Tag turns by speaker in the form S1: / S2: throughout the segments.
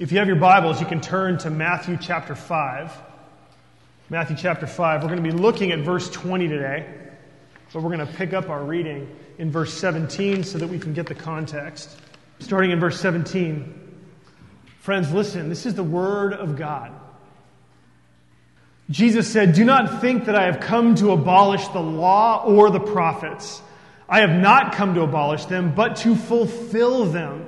S1: If you have your Bibles, you can turn to Matthew chapter 5. Matthew chapter 5. We're going to be looking at verse 20 today, but we're going to pick up our reading in verse 17 so that we can get the context. Starting in verse 17. Friends, listen, this is the Word of God. Jesus said, Do not think that I have come to abolish the law or the prophets. I have not come to abolish them, but to fulfill them.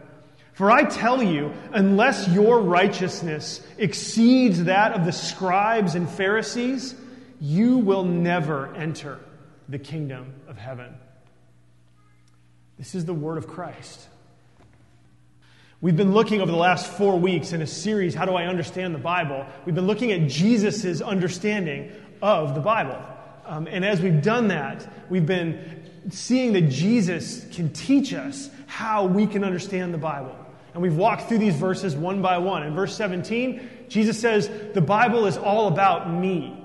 S1: For I tell you, unless your righteousness exceeds that of the scribes and Pharisees, you will never enter the kingdom of heaven. This is the word of Christ. We've been looking over the last four weeks in a series, How Do I Understand the Bible? We've been looking at Jesus' understanding of the Bible. Um, and as we've done that, we've been seeing that Jesus can teach us how we can understand the Bible. And we've walked through these verses one by one. In verse 17, Jesus says, The Bible is all about me.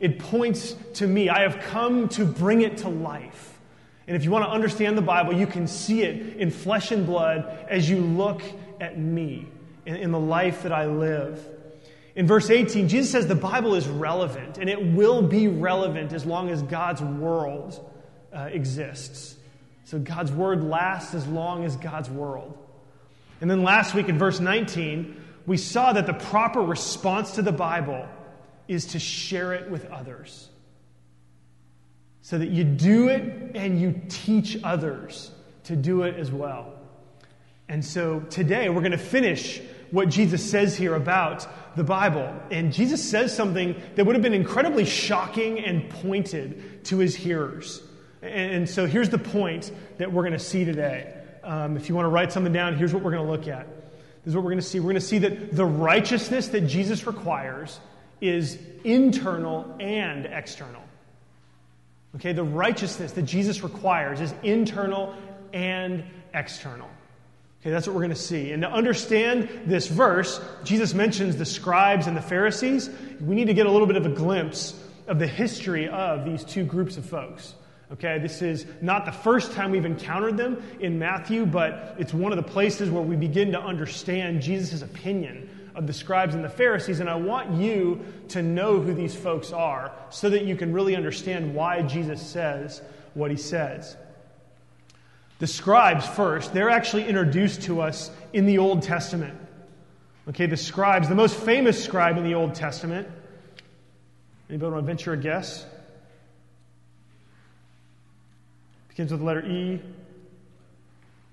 S1: It points to me. I have come to bring it to life. And if you want to understand the Bible, you can see it in flesh and blood as you look at me in, in the life that I live. In verse 18, Jesus says the Bible is relevant, and it will be relevant as long as God's world uh, exists. So God's word lasts as long as God's world. And then last week in verse 19, we saw that the proper response to the Bible is to share it with others. So that you do it and you teach others to do it as well. And so today we're going to finish what Jesus says here about the Bible. And Jesus says something that would have been incredibly shocking and pointed to his hearers. And so here's the point that we're going to see today. Um, if you want to write something down, here's what we're going to look at. This is what we're going to see. We're going to see that the righteousness that Jesus requires is internal and external. Okay, the righteousness that Jesus requires is internal and external. Okay, that's what we're going to see. And to understand this verse, Jesus mentions the scribes and the Pharisees. We need to get a little bit of a glimpse of the history of these two groups of folks. Okay, this is not the first time we've encountered them in Matthew, but it's one of the places where we begin to understand Jesus' opinion of the scribes and the Pharisees. And I want you to know who these folks are so that you can really understand why Jesus says what he says. The scribes, first, they're actually introduced to us in the Old Testament. Okay, the scribes, the most famous scribe in the Old Testament. Anybody want to venture a guess? Begins with the letter E.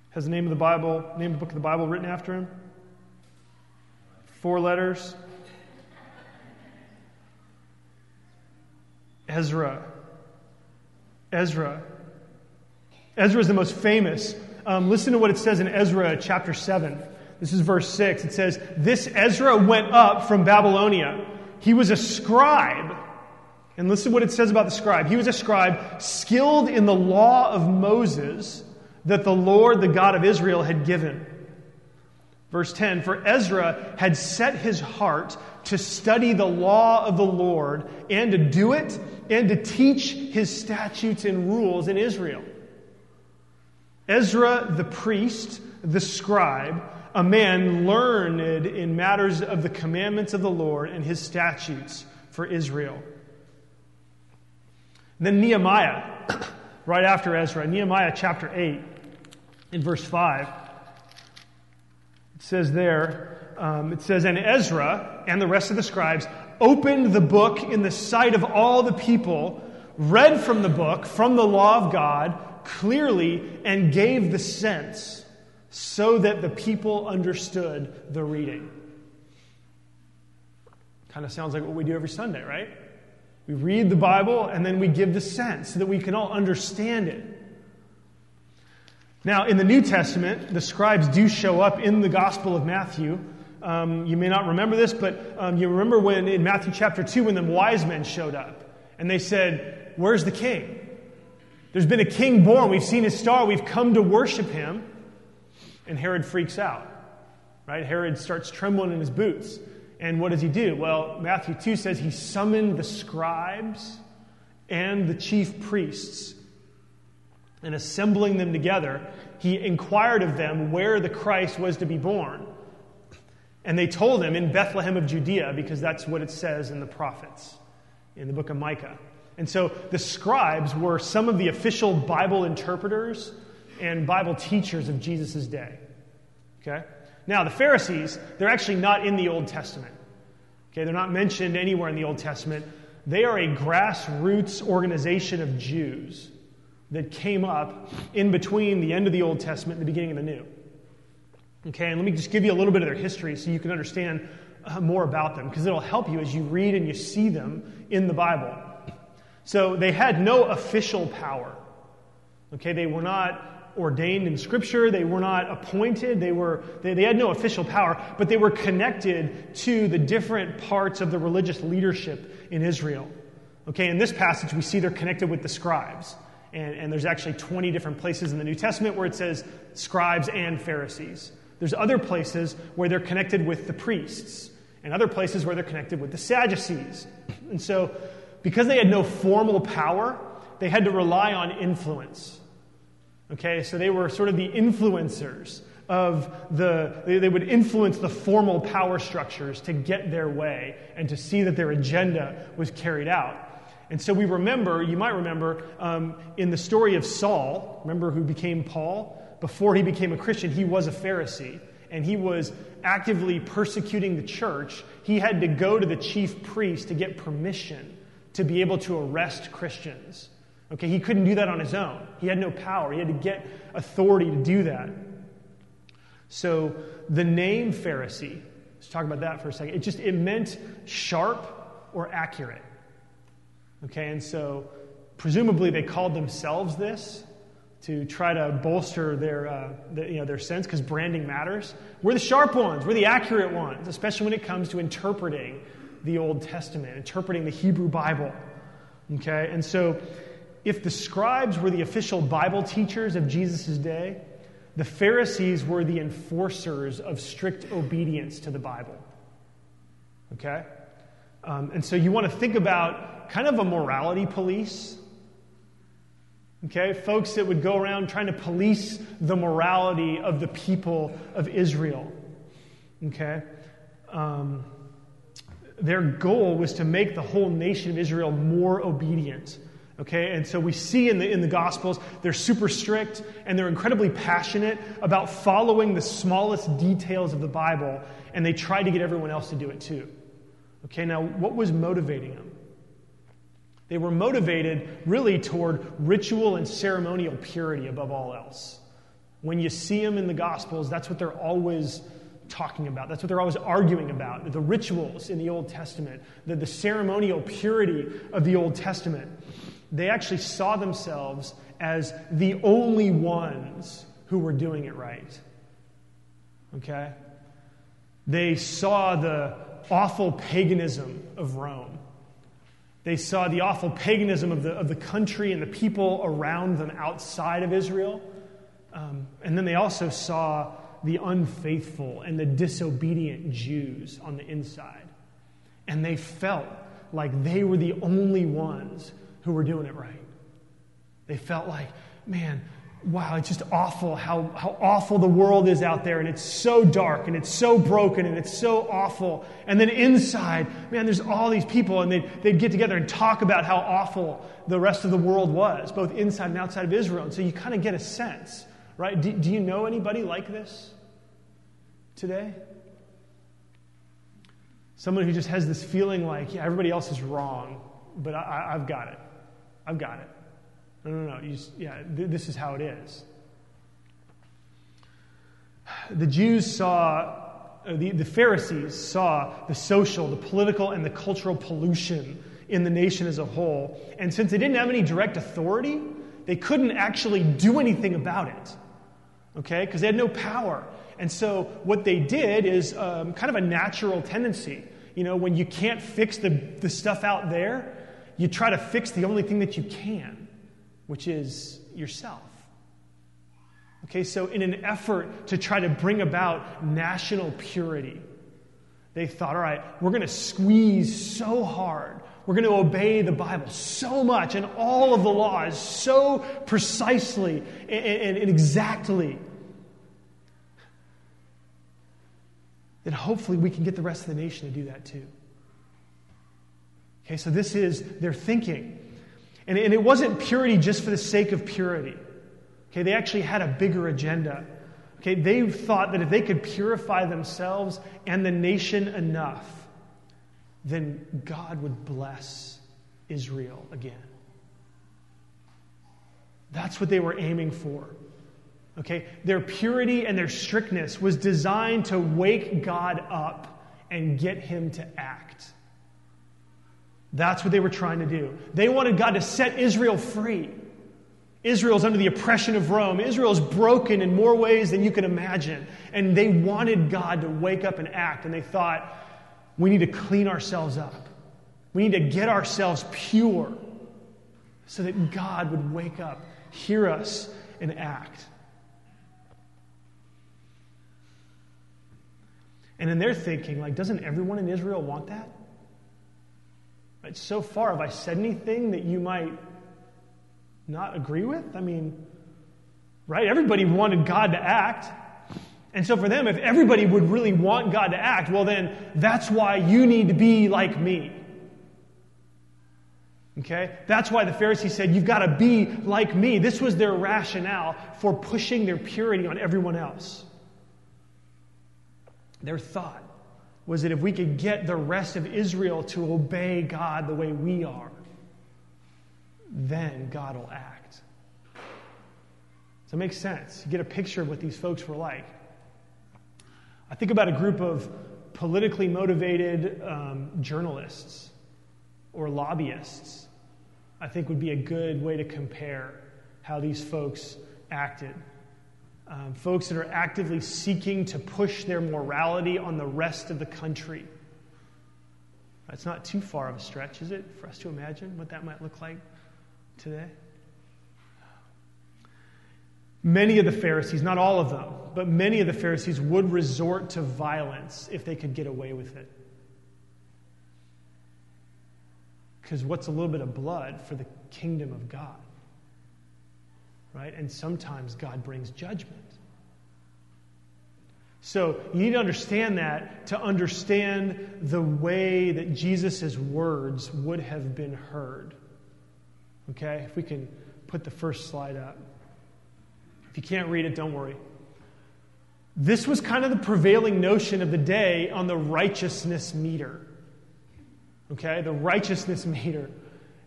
S1: Has the name of the Bible, name of the book of the Bible written after him. Four letters. Ezra. Ezra. Ezra is the most famous. Um, listen to what it says in Ezra chapter 7. This is verse 6. It says, This Ezra went up from Babylonia. He was a scribe and listen to what it says about the scribe. He was a scribe skilled in the law of Moses that the Lord, the God of Israel, had given. Verse 10 For Ezra had set his heart to study the law of the Lord and to do it and to teach his statutes and rules in Israel. Ezra, the priest, the scribe, a man learned in matters of the commandments of the Lord and his statutes for Israel. Then Nehemiah, right after Ezra, Nehemiah chapter 8, in verse 5, it says there, um, it says, And Ezra and the rest of the scribes opened the book in the sight of all the people, read from the book, from the law of God, clearly, and gave the sense so that the people understood the reading. Kind of sounds like what we do every Sunday, right? We read the Bible and then we give the sense so that we can all understand it. Now, in the New Testament, the scribes do show up in the Gospel of Matthew. Um, you may not remember this, but um, you remember when in Matthew chapter 2 when the wise men showed up and they said, Where's the king? There's been a king born. We've seen his star. We've come to worship him. And Herod freaks out. Right? Herod starts trembling in his boots. And what does he do? Well, Matthew 2 says he summoned the scribes and the chief priests. And assembling them together, he inquired of them where the Christ was to be born. And they told him in Bethlehem of Judea, because that's what it says in the prophets, in the book of Micah. And so the scribes were some of the official Bible interpreters and Bible teachers of Jesus' day. Okay? Now, the Pharisees, they're actually not in the Old Testament. Okay, they're not mentioned anywhere in the Old Testament. They are a grassroots organization of Jews that came up in between the end of the Old Testament and the beginning of the New. Okay, and let me just give you a little bit of their history so you can understand uh, more about them, because it'll help you as you read and you see them in the Bible. So they had no official power. Okay, they were not ordained in Scripture. They were not appointed. They, were, they, they had no official power, but they were connected to the different parts of the religious leadership in Israel. Okay, in this passage, we see they're connected with the scribes. And, and there's actually 20 different places in the New Testament where it says scribes and Pharisees. There's other places where they're connected with the priests, and other places where they're connected with the Sadducees. And so, because they had no formal power, they had to rely on influence. Okay, so they were sort of the influencers of the, they, would influence the formal power structures to get their way and to see that their agenda was carried out. And so we remember, you might remember, um, in the story of Saul, remember who became Paul? Before he became a Christian, he was a Pharisee and he was actively persecuting the church. He had to go to the chief priest to get permission to be able to arrest Christians. Okay, he couldn't do that on his own. He had no power. He had to get authority to do that. So the name Pharisee, let's talk about that for a second. It just it meant sharp or accurate. Okay, and so presumably they called themselves this to try to bolster their, uh, the, you know, their sense because branding matters. We're the sharp ones, we're the accurate ones, especially when it comes to interpreting the Old Testament, interpreting the Hebrew Bible. Okay, and so if the scribes were the official Bible teachers of Jesus' day, the Pharisees were the enforcers of strict obedience to the Bible. Okay? Um, and so you want to think about kind of a morality police. Okay? Folks that would go around trying to police the morality of the people of Israel. Okay? Um, their goal was to make the whole nation of Israel more obedient Okay, and so we see in the, in the Gospels, they're super strict and they're incredibly passionate about following the smallest details of the Bible, and they try to get everyone else to do it too. Okay, now what was motivating them? They were motivated really toward ritual and ceremonial purity above all else. When you see them in the Gospels, that's what they're always talking about. That's what they're always arguing about the rituals in the Old Testament, the, the ceremonial purity of the Old Testament they actually saw themselves as the only ones who were doing it right. Okay? They saw the awful paganism of Rome. They saw the awful paganism of the, of the country and the people around them outside of Israel. Um, and then they also saw the unfaithful and the disobedient Jews on the inside. And they felt like they were the only ones who were doing it right. They felt like, man, wow, it's just awful how, how awful the world is out there, and it's so dark, and it's so broken, and it's so awful. And then inside, man, there's all these people, and they'd, they'd get together and talk about how awful the rest of the world was, both inside and outside of Israel. And so you kind of get a sense, right? Do, do you know anybody like this today? Someone who just has this feeling like, yeah, everybody else is wrong, but I, I've got it. I've got it. No, no, no. You, yeah, th- this is how it is. The Jews saw, uh, the, the Pharisees saw the social, the political, and the cultural pollution in the nation as a whole. And since they didn't have any direct authority, they couldn't actually do anything about it. Okay? Because they had no power. And so what they did is um, kind of a natural tendency. You know, when you can't fix the, the stuff out there, you try to fix the only thing that you can, which is yourself. Okay, so in an effort to try to bring about national purity, they thought, all right, we're going to squeeze so hard. We're going to obey the Bible so much and all of the laws so precisely and, and, and exactly that hopefully we can get the rest of the nation to do that too. Okay, so this is their thinking. And, and it wasn't purity just for the sake of purity. Okay, they actually had a bigger agenda. Okay, they thought that if they could purify themselves and the nation enough, then God would bless Israel again. That's what they were aiming for. Okay? Their purity and their strictness was designed to wake God up and get him to act. That's what they were trying to do. They wanted God to set Israel free. Israel's under the oppression of Rome. Israel's broken in more ways than you can imagine. And they wanted God to wake up and act. And they thought, we need to clean ourselves up. We need to get ourselves pure so that God would wake up, hear us, and act. And in their thinking, like, doesn't everyone in Israel want that? Right, so far, have I said anything that you might not agree with? I mean, right? Everybody wanted God to act. And so for them, if everybody would really want God to act, well, then that's why you need to be like me. Okay? That's why the Pharisees said, You've got to be like me. This was their rationale for pushing their purity on everyone else. Their thought was that if we could get the rest of Israel to obey God the way we are, then God will act. So it makes sense. You get a picture of what these folks were like. I think about a group of politically motivated um, journalists or lobbyists, I think would be a good way to compare how these folks acted. Um, folks that are actively seeking to push their morality on the rest of the country. It's not too far of a stretch, is it, for us to imagine what that might look like today? Many of the Pharisees, not all of them, but many of the Pharisees would resort to violence if they could get away with it. Because what's a little bit of blood for the kingdom of God? Right? And sometimes God brings judgment. So you need to understand that to understand the way that Jesus' words would have been heard. Okay? If we can put the first slide up. If you can't read it, don't worry. This was kind of the prevailing notion of the day on the righteousness meter. Okay, the righteousness meter.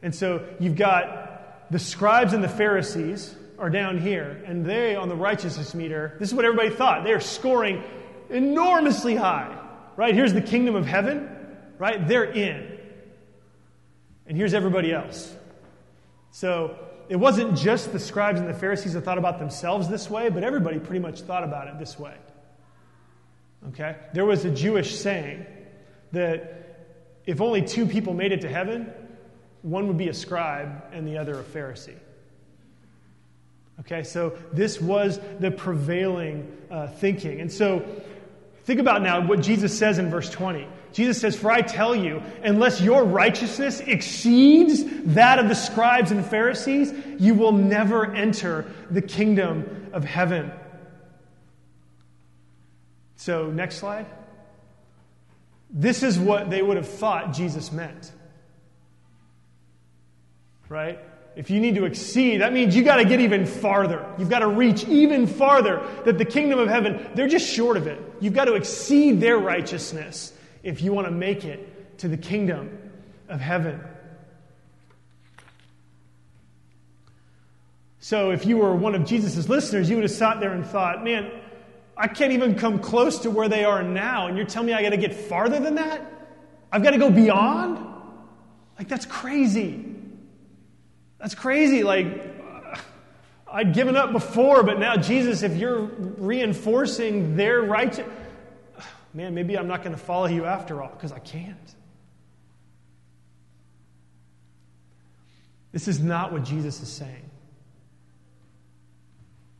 S1: And so you've got the scribes and the Pharisees are down here, and they on the righteousness meter, this is what everybody thought. They're scoring enormously high. Right? Here's the kingdom of heaven, right? They're in. And here's everybody else. So it wasn't just the scribes and the Pharisees that thought about themselves this way, but everybody pretty much thought about it this way. Okay? There was a Jewish saying that if only two people made it to heaven, one would be a scribe and the other a Pharisee. Okay, so this was the prevailing uh, thinking. And so think about now what Jesus says in verse 20. Jesus says, For I tell you, unless your righteousness exceeds that of the scribes and Pharisees, you will never enter the kingdom of heaven. So, next slide. This is what they would have thought Jesus meant. Right? If you need to exceed, that means you got to get even farther. You've got to reach even farther. That the kingdom of heaven, they're just short of it. You've got to exceed their righteousness if you want to make it to the kingdom of heaven. So, if you were one of Jesus' listeners, you would have sat there and thought, man, I can't even come close to where they are now, and you're telling me I got to get farther than that? I've got to go beyond? Like, that's crazy. That's crazy. Like, I'd given up before, but now, Jesus, if you're reinforcing their righteous, man, maybe I'm not going to follow you after all because I can't. This is not what Jesus is saying.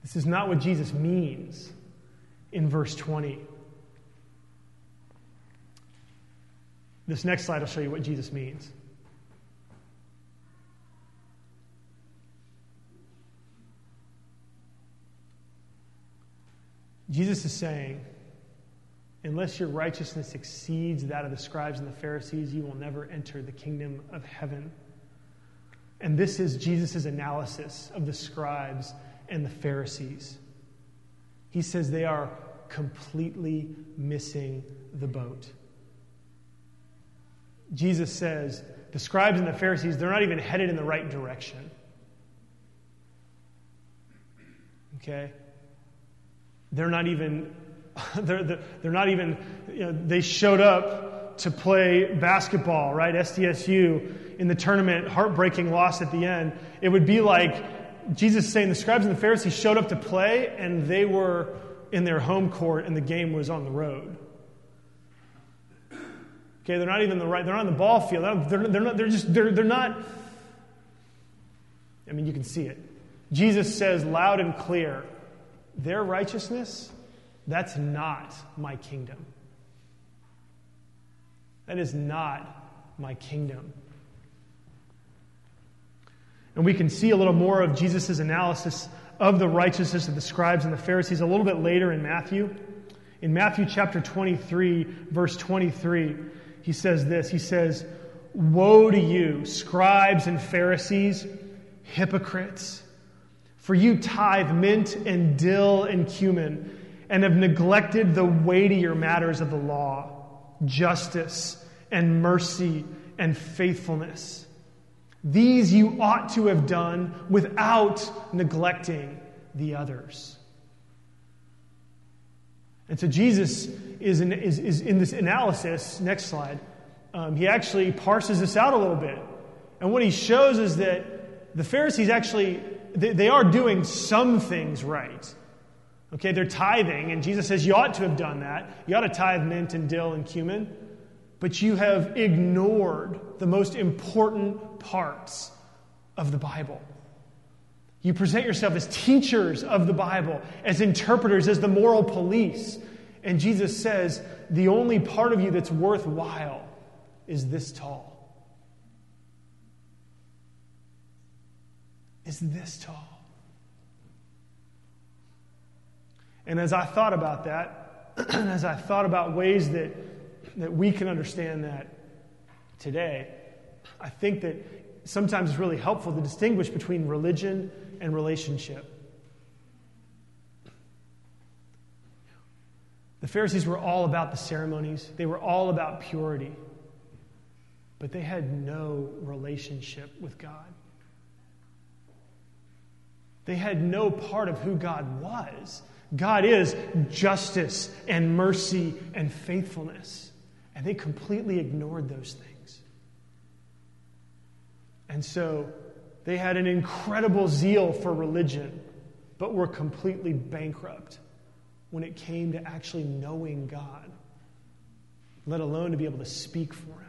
S1: This is not what Jesus means in verse 20. This next slide will show you what Jesus means. Jesus is saying, unless your righteousness exceeds that of the scribes and the Pharisees, you will never enter the kingdom of heaven. And this is Jesus' analysis of the scribes and the Pharisees. He says they are completely missing the boat. Jesus says the scribes and the Pharisees, they're not even headed in the right direction. Okay? They're not even, they're, they're not even, you know, they showed up to play basketball, right? SDSU in the tournament, heartbreaking loss at the end. It would be like Jesus saying the scribes and the Pharisees showed up to play and they were in their home court and the game was on the road. Okay, they're not even the right, they're not on the ball field. They're, they're, not, they're just, they're, they're not, I mean, you can see it. Jesus says loud and clear, their righteousness, that's not my kingdom. That is not my kingdom. And we can see a little more of Jesus' analysis of the righteousness of the scribes and the Pharisees a little bit later in Matthew. In Matthew chapter 23, verse 23, he says this He says, Woe to you, scribes and Pharisees, hypocrites! For you tithe mint and dill and cumin, and have neglected the weightier matters of the law justice and mercy and faithfulness. These you ought to have done without neglecting the others. And so Jesus is in, is, is in this analysis, next slide, um, he actually parses this out a little bit. And what he shows is that the Pharisees actually, they, they are doing some things right. Okay, they're tithing, and Jesus says you ought to have done that. You ought to tithe mint and dill and cumin, but you have ignored the most important parts of the Bible. You present yourself as teachers of the Bible, as interpreters, as the moral police. And Jesus says, the only part of you that's worthwhile is this tall. Is this tall. And as I thought about that, and as I thought about ways that, that we can understand that today, I think that sometimes it's really helpful to distinguish between religion and relationship. The Pharisees were all about the ceremonies, they were all about purity, but they had no relationship with God. They had no part of who God was. God is justice and mercy and faithfulness. And they completely ignored those things. And so they had an incredible zeal for religion, but were completely bankrupt when it came to actually knowing God, let alone to be able to speak for Him.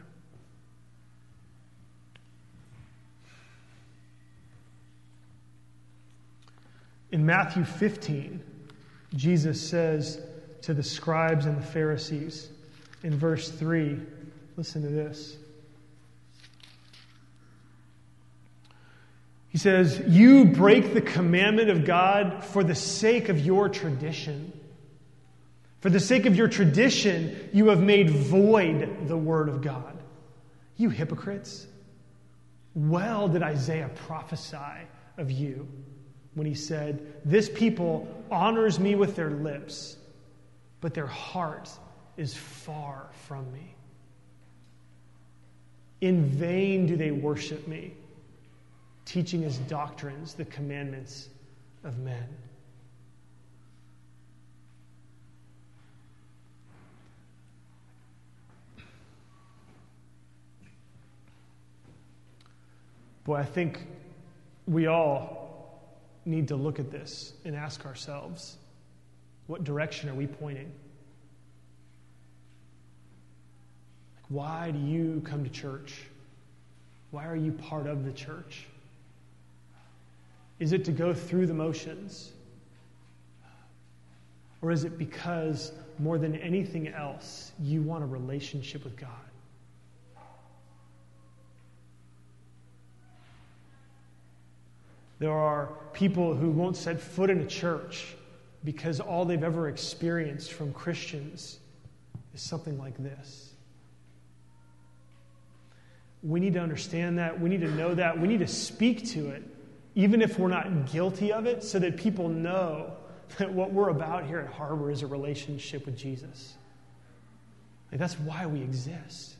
S1: In Matthew 15, Jesus says to the scribes and the Pharisees in verse 3, listen to this. He says, You break the commandment of God for the sake of your tradition. For the sake of your tradition, you have made void the word of God. You hypocrites. Well did Isaiah prophesy of you when he said, This people honors me with their lips, but their heart is far from me. In vain do they worship me teaching as doctrines the commandments of men. Boy, I think we all need to look at this and ask ourselves what direction are we pointing? Why do you come to church? Why are you part of the church? Is it to go through the motions? Or is it because more than anything else, you want a relationship with God? There are people who won't set foot in a church because all they've ever experienced from Christians is something like this. We need to understand that. We need to know that. We need to speak to it, even if we're not guilty of it, so that people know that what we're about here at Harbor is a relationship with Jesus. Like, that's why we exist.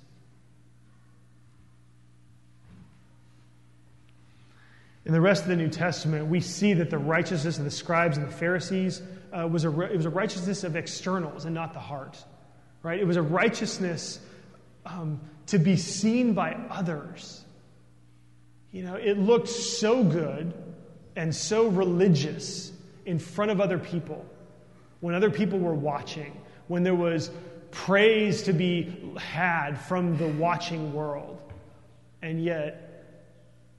S1: In the rest of the New Testament, we see that the righteousness of the scribes and the Pharisees uh, was a, it was a righteousness of externals and not the heart. Right? It was a righteousness um, to be seen by others. You know, it looked so good and so religious in front of other people when other people were watching, when there was praise to be had from the watching world. And yet,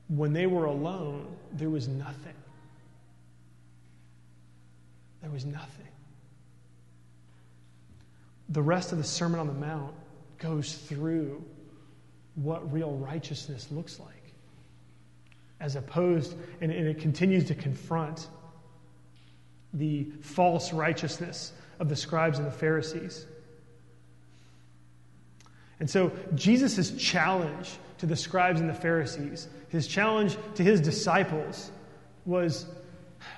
S1: when they were alone, there was nothing. There was nothing. The rest of the Sermon on the Mount goes through what real righteousness looks like, as opposed, and, and it continues to confront the false righteousness of the scribes and the Pharisees. And so, Jesus' challenge to the scribes and the Pharisees, his challenge to his disciples was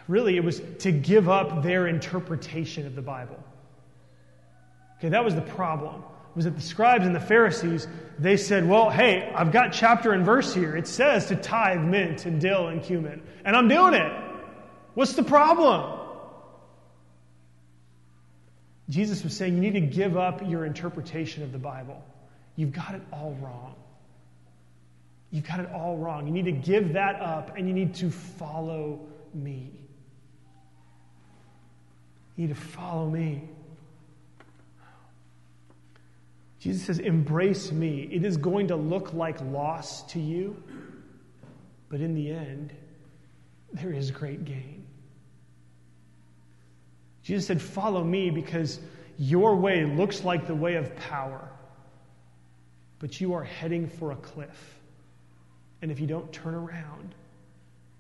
S1: really it was to give up their interpretation of the Bible. Okay, that was the problem. Was that the scribes and the Pharisees, they said, Well, hey, I've got chapter and verse here. It says to tithe mint and dill and cumin, and I'm doing it. What's the problem? Jesus was saying you need to give up your interpretation of the Bible. You've got it all wrong. You've got it all wrong. You need to give that up and you need to follow me. You need to follow me. Jesus says, Embrace me. It is going to look like loss to you, but in the end, there is great gain. Jesus said, Follow me because your way looks like the way of power, but you are heading for a cliff. And if you don't turn around,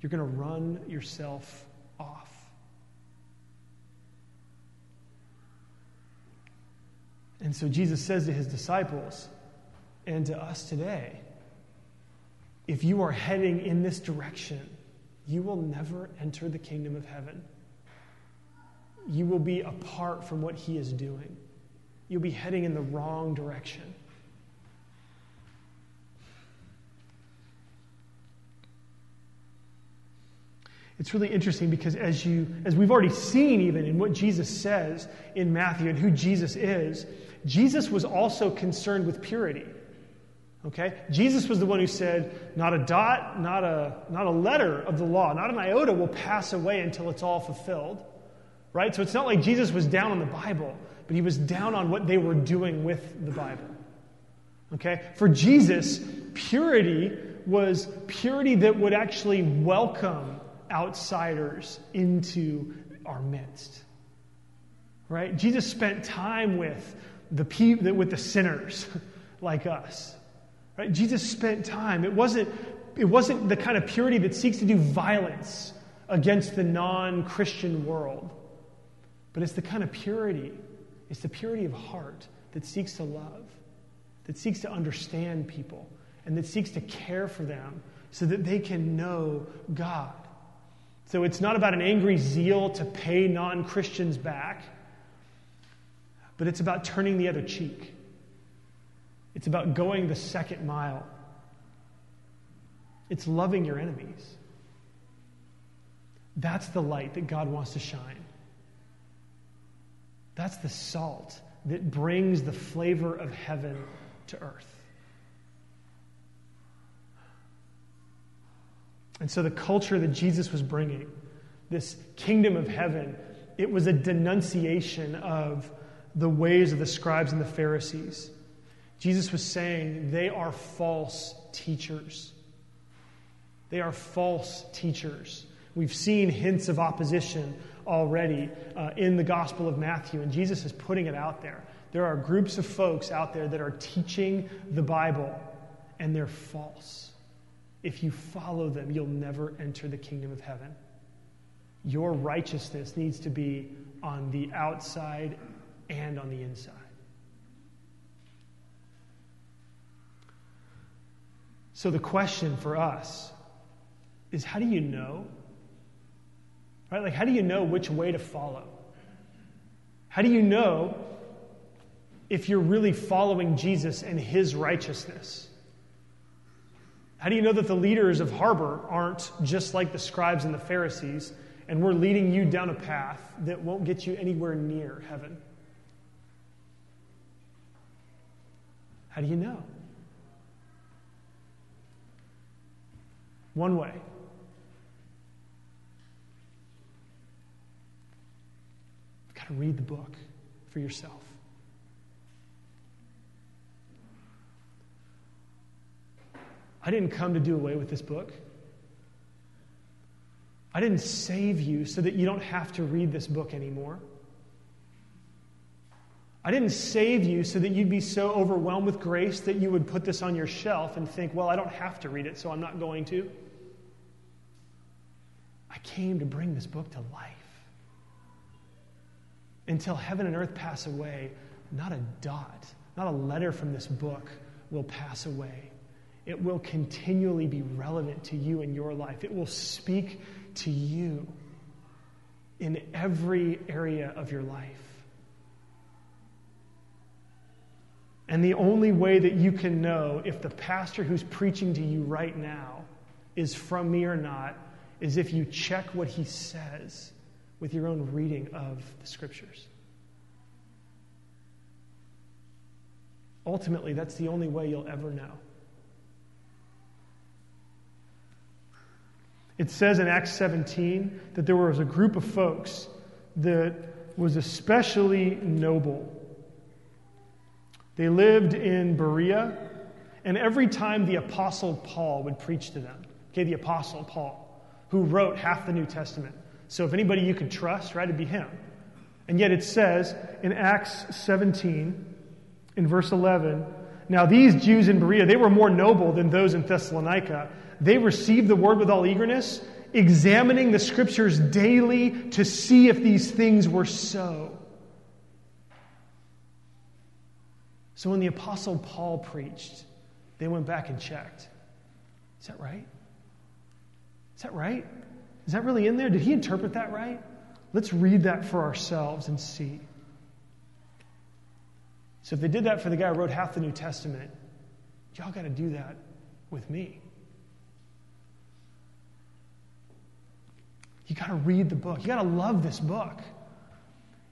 S1: you're going to run yourself off. And so Jesus says to his disciples and to us today if you are heading in this direction, you will never enter the kingdom of heaven. You will be apart from what he is doing. You'll be heading in the wrong direction. It's really interesting because as you as we've already seen even in what Jesus says in Matthew and who Jesus is, Jesus was also concerned with purity. Okay? Jesus was the one who said, not a dot, not a not a letter of the law, not an iota will pass away until it's all fulfilled. Right? So it's not like Jesus was down on the Bible, but he was down on what they were doing with the Bible. Okay? For Jesus, purity was purity that would actually welcome outsiders into our midst. Right? Jesus spent time with the pe- with the sinners like us. Right? Jesus spent time. It wasn't it wasn't the kind of purity that seeks to do violence against the non-Christian world. But it's the kind of purity, it's the purity of heart that seeks to love, that seeks to understand people, and that seeks to care for them so that they can know God. So it's not about an angry zeal to pay non Christians back, but it's about turning the other cheek. It's about going the second mile. It's loving your enemies. That's the light that God wants to shine. That's the salt that brings the flavor of heaven to earth. And so the culture that Jesus was bringing this kingdom of heaven, it was a denunciation of the ways of the scribes and the Pharisees. Jesus was saying they are false teachers. They are false teachers. We've seen hints of opposition already uh, in the Gospel of Matthew, and Jesus is putting it out there. There are groups of folks out there that are teaching the Bible, and they're false. If you follow them, you'll never enter the kingdom of heaven. Your righteousness needs to be on the outside and on the inside. So, the question for us is how do you know? Right? Like, how do you know which way to follow? How do you know if you're really following Jesus and his righteousness? How do you know that the leaders of Harbor aren't just like the scribes and the Pharisees, and we're leading you down a path that won't get you anywhere near heaven? How do you know? One way. You've got to read the book for yourself. I didn't come to do away with this book. I didn't save you so that you don't have to read this book anymore. I didn't save you so that you'd be so overwhelmed with grace that you would put this on your shelf and think, well, I don't have to read it, so I'm not going to. I came to bring this book to life. Until heaven and earth pass away, not a dot, not a letter from this book will pass away. It will continually be relevant to you in your life. It will speak to you in every area of your life. And the only way that you can know if the pastor who's preaching to you right now is from me or not is if you check what he says with your own reading of the scriptures. Ultimately, that's the only way you'll ever know. It says in Acts 17 that there was a group of folks that was especially noble they lived in Berea, and every time the Apostle Paul would preach to them, okay, the Apostle Paul, who wrote half the New Testament. So if anybody you could trust, right, it'd be him. And yet it says in Acts 17, in verse 11, now these Jews in Berea, they were more noble than those in Thessalonica. They received the word with all eagerness, examining the scriptures daily to see if these things were so. So when the Apostle Paul preached, they went back and checked. Is that right? Is that right? Is that really in there? Did he interpret that right? Let's read that for ourselves and see. So if they did that for the guy who wrote half the New Testament, y'all got to do that with me. You got to read the book. You got to love this book.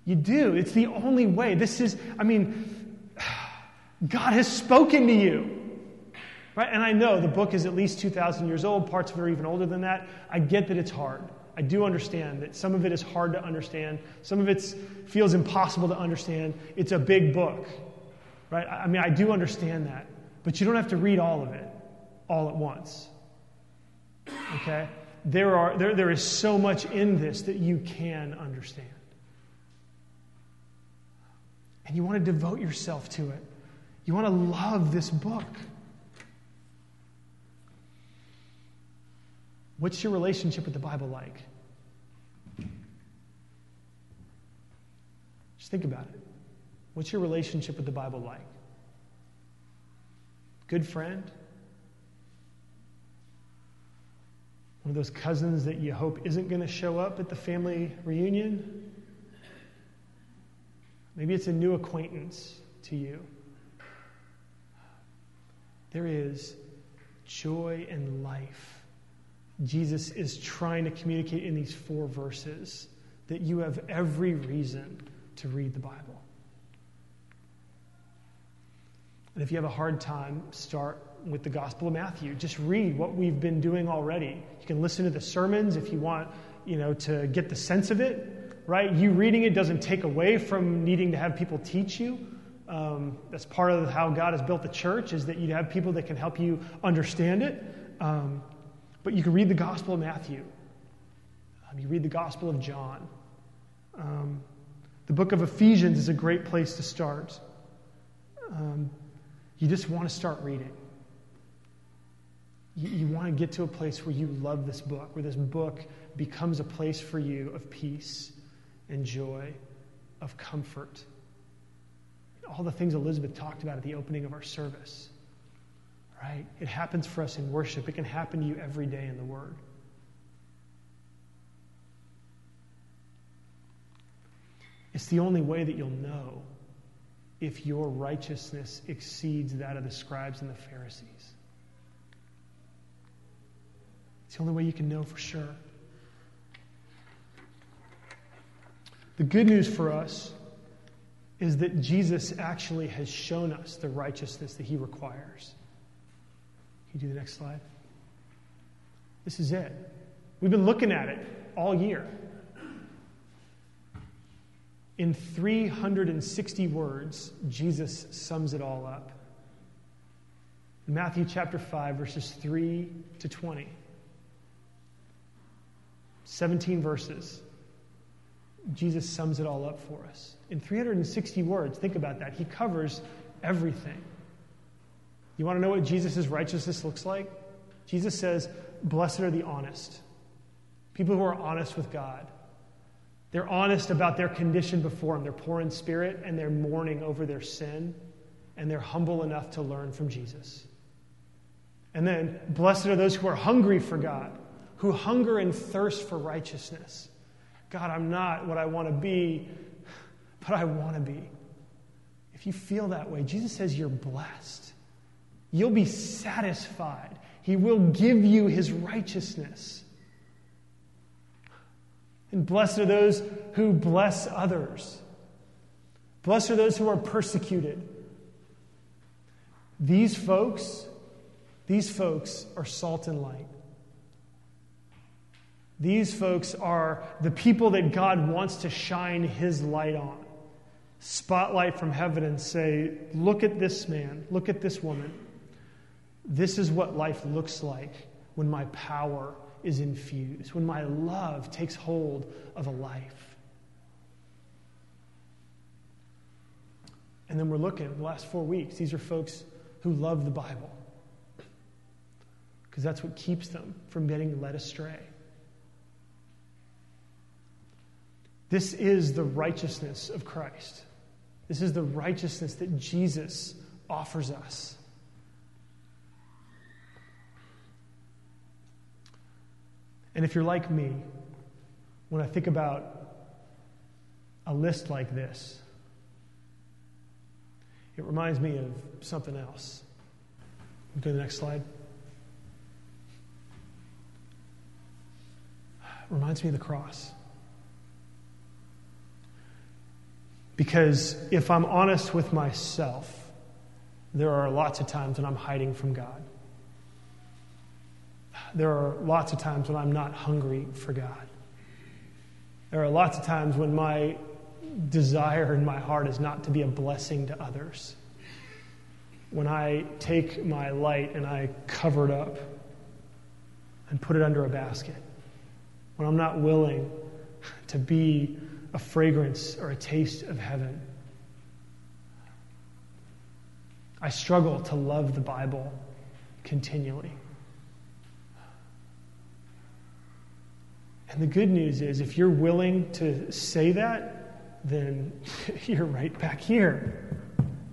S1: You do. It's the only way. This is, I mean, God has spoken to you. Right? And I know the book is at least 2,000 years old, parts of it are even older than that. I get that it's hard. I do understand that some of it is hard to understand. Some of it feels impossible to understand. It's a big book. Right? I mean, I do understand that. But you don't have to read all of it all at once. Okay? There, are, there, there is so much in this that you can understand. And you want to devote yourself to it. You want to love this book. What's your relationship with the Bible like? Just think about it. What's your relationship with the Bible like? Good friend? One of those cousins that you hope isn't going to show up at the family reunion? Maybe it's a new acquaintance to you. There is joy and life. Jesus is trying to communicate in these four verses that you have every reason to read the Bible. And if you have a hard time, start with the Gospel of Matthew. Just read what we've been doing already. You can listen to the sermons if you want, you know, to get the sense of it, right? You reading it doesn't take away from needing to have people teach you. Um, that's part of how God has built the church is that you have people that can help you understand it. Um, but you can read the Gospel of Matthew. Um, you read the Gospel of John. Um, the book of Ephesians is a great place to start. Um, you just want to start reading. You, you want to get to a place where you love this book, where this book becomes a place for you of peace and joy, of comfort. All the things Elizabeth talked about at the opening of our service. Right? It happens for us in worship. It can happen to you every day in the Word. It's the only way that you'll know if your righteousness exceeds that of the scribes and the Pharisees. It's the only way you can know for sure. The good news for us is that Jesus actually has shown us the righteousness that he requires. Can you do the next slide? This is it. We've been looking at it all year. In 360 words, Jesus sums it all up. Matthew chapter 5, verses 3 to 20. 17 verses. Jesus sums it all up for us. In 360 words, think about that. He covers everything. You want to know what Jesus' righteousness looks like? Jesus says, Blessed are the honest, people who are honest with God. They're honest about their condition before Him. They're poor in spirit and they're mourning over their sin, and they're humble enough to learn from Jesus. And then, blessed are those who are hungry for God, who hunger and thirst for righteousness. God, I'm not what I want to be, but I want to be. If you feel that way, Jesus says you're blessed. You'll be satisfied. He will give you his righteousness. And blessed are those who bless others. Blessed are those who are persecuted. These folks, these folks are salt and light. These folks are the people that God wants to shine his light on. Spotlight from heaven and say, Look at this man, look at this woman. This is what life looks like when my power is infused, when my love takes hold of a life. And then we're looking, the last four weeks, these are folks who love the Bible because that's what keeps them from getting led astray. This is the righteousness of Christ. This is the righteousness that Jesus offers us. And if you're like me, when I think about a list like this, it reminds me of something else. Go to the next slide. It reminds me of the cross. Because if I'm honest with myself, there are lots of times when I'm hiding from God there are lots of times when I'm not hungry for God. There are lots of times when my desire in my heart is not to be a blessing to others. When I take my light and I cover it up and put it under a basket. When I'm not willing to be a fragrance or a taste of heaven. I struggle to love the Bible continually. And the good news is, if you're willing to say that, then you're right back here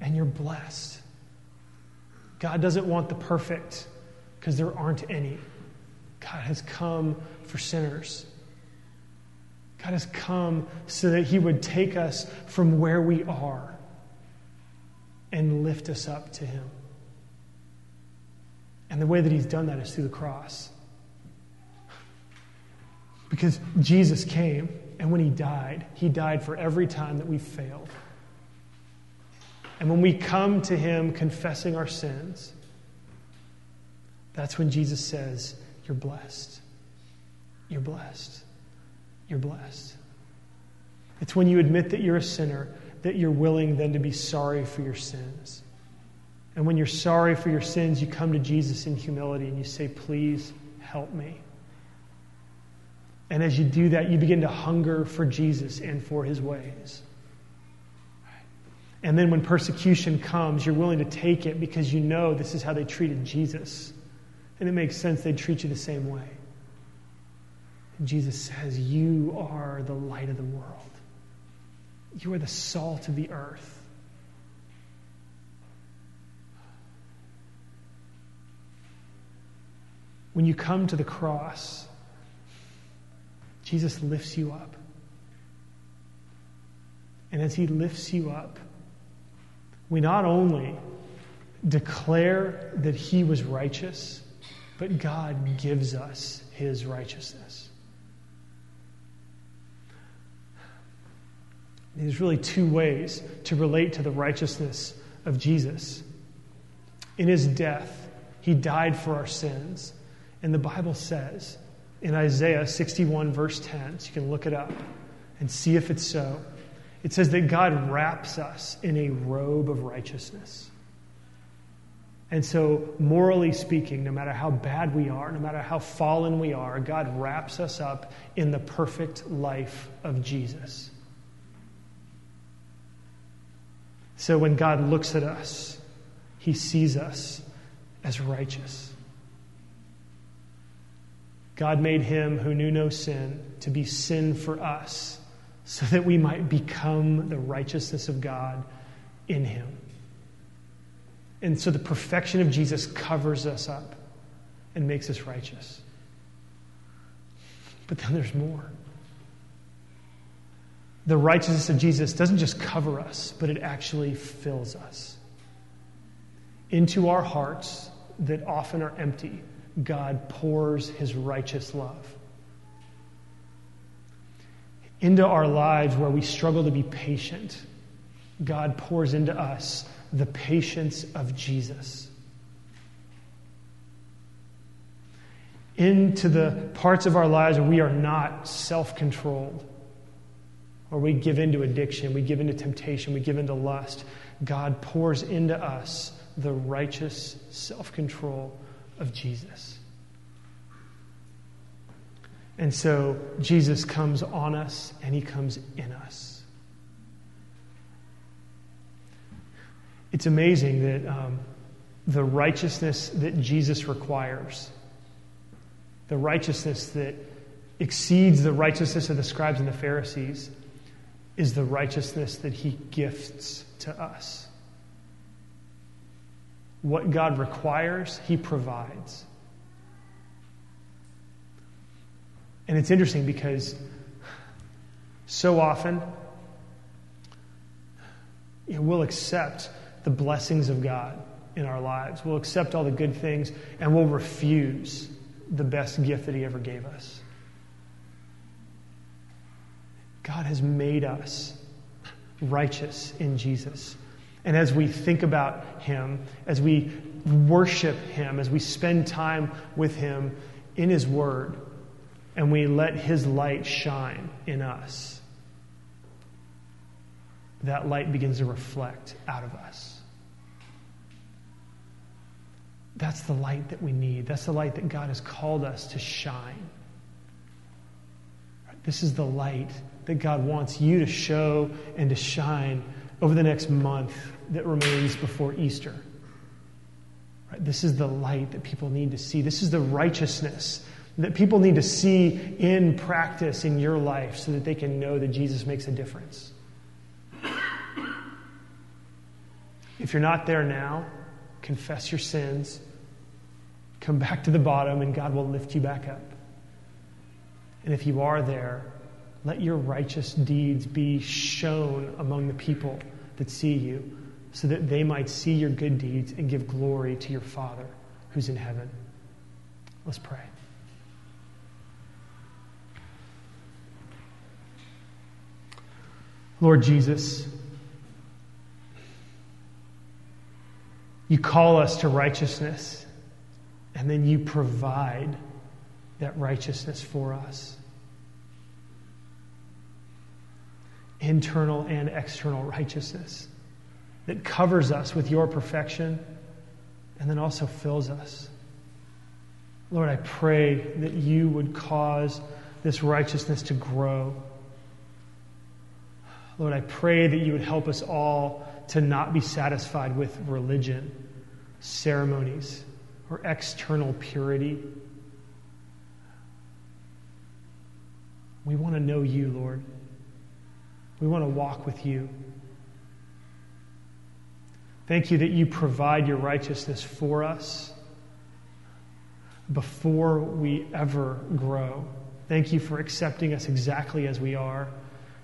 S1: and you're blessed. God doesn't want the perfect because there aren't any. God has come for sinners. God has come so that He would take us from where we are and lift us up to Him. And the way that He's done that is through the cross. Because Jesus came, and when he died, he died for every time that we failed. And when we come to him confessing our sins, That's when Jesus says, You're blessed. You're blessed. You're blessed. It's when you admit that you're a sinner that you're willing then to be sorry for your sins. And when you're sorry for your sins, you come to Jesus in humility and you say, Please help me. And as you do that, you begin to hunger for Jesus and for his ways. And then when persecution comes, you're willing to take it because you know this is how they treated Jesus. And it makes sense they treat you the same way. And Jesus says, You are the light of the world, you are the salt of the earth. When you come to the cross, Jesus lifts you up. And as he lifts you up, we not only declare that he was righteous, but God gives us his righteousness. There's really two ways to relate to the righteousness of Jesus. In his death, he died for our sins. And the Bible says in Isaiah 61, verse 10, so you can look it up and see if it's so. It says that God wraps us in a robe of righteousness. And so, morally speaking, no matter how bad we are, no matter how fallen we are, God wraps us up in the perfect life of Jesus. So, when God looks at us, he sees us as righteous. God made him who knew no sin to be sin for us so that we might become the righteousness of God in him. And so the perfection of Jesus covers us up and makes us righteous. But then there's more. The righteousness of Jesus doesn't just cover us, but it actually fills us. Into our hearts that often are empty God pours his righteous love. Into our lives where we struggle to be patient, God pours into us the patience of Jesus. Into the parts of our lives where we are not self controlled, or we give into addiction, we give into temptation, we give into lust, God pours into us the righteous self control of Jesus. And so Jesus comes on us and he comes in us. It's amazing that um, the righteousness that Jesus requires, the righteousness that exceeds the righteousness of the scribes and the Pharisees, is the righteousness that he gifts to us. What God requires, He provides. And it's interesting because so often you know, we'll accept the blessings of God in our lives. We'll accept all the good things and we'll refuse the best gift that He ever gave us. God has made us righteous in Jesus. And as we think about Him, as we worship Him, as we spend time with Him in His Word, and we let His light shine in us, that light begins to reflect out of us. That's the light that we need. That's the light that God has called us to shine. This is the light that God wants you to show and to shine over the next month that remains before Easter. Right? This is the light that people need to see. This is the righteousness that people need to see in practice in your life so that they can know that Jesus makes a difference. If you're not there now, confess your sins, come back to the bottom, and God will lift you back up. And if you are there, let your righteous deeds be shown among the people that see you so that they might see your good deeds and give glory to your Father who's in heaven. Let's pray. Lord Jesus, you call us to righteousness And then you provide that righteousness for us. Internal and external righteousness that covers us with your perfection and then also fills us. Lord, I pray that you would cause this righteousness to grow. Lord, I pray that you would help us all to not be satisfied with religion, ceremonies, or external purity. We want to know you, Lord. We want to walk with you. Thank you that you provide your righteousness for us before we ever grow. Thank you for accepting us exactly as we are.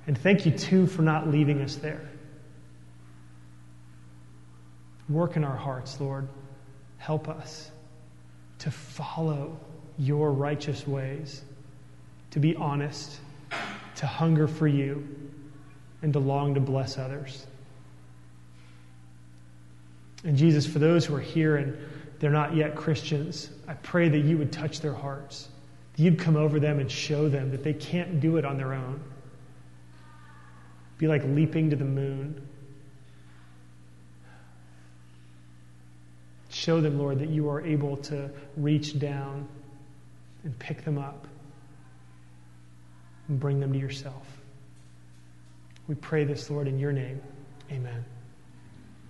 S1: And thank you, too, for not leaving us there. Work in our hearts, Lord. Help us to follow your righteous ways, to be honest, to hunger for you, and to long to bless others. And Jesus, for those who are here and they're not yet Christians, I pray that you would touch their hearts, that you'd come over them and show them that they can't do it on their own. Be like leaping to the moon. Show them, Lord, that you are able to reach down and pick them up and bring them to yourself. We pray this, Lord, in your name. Amen.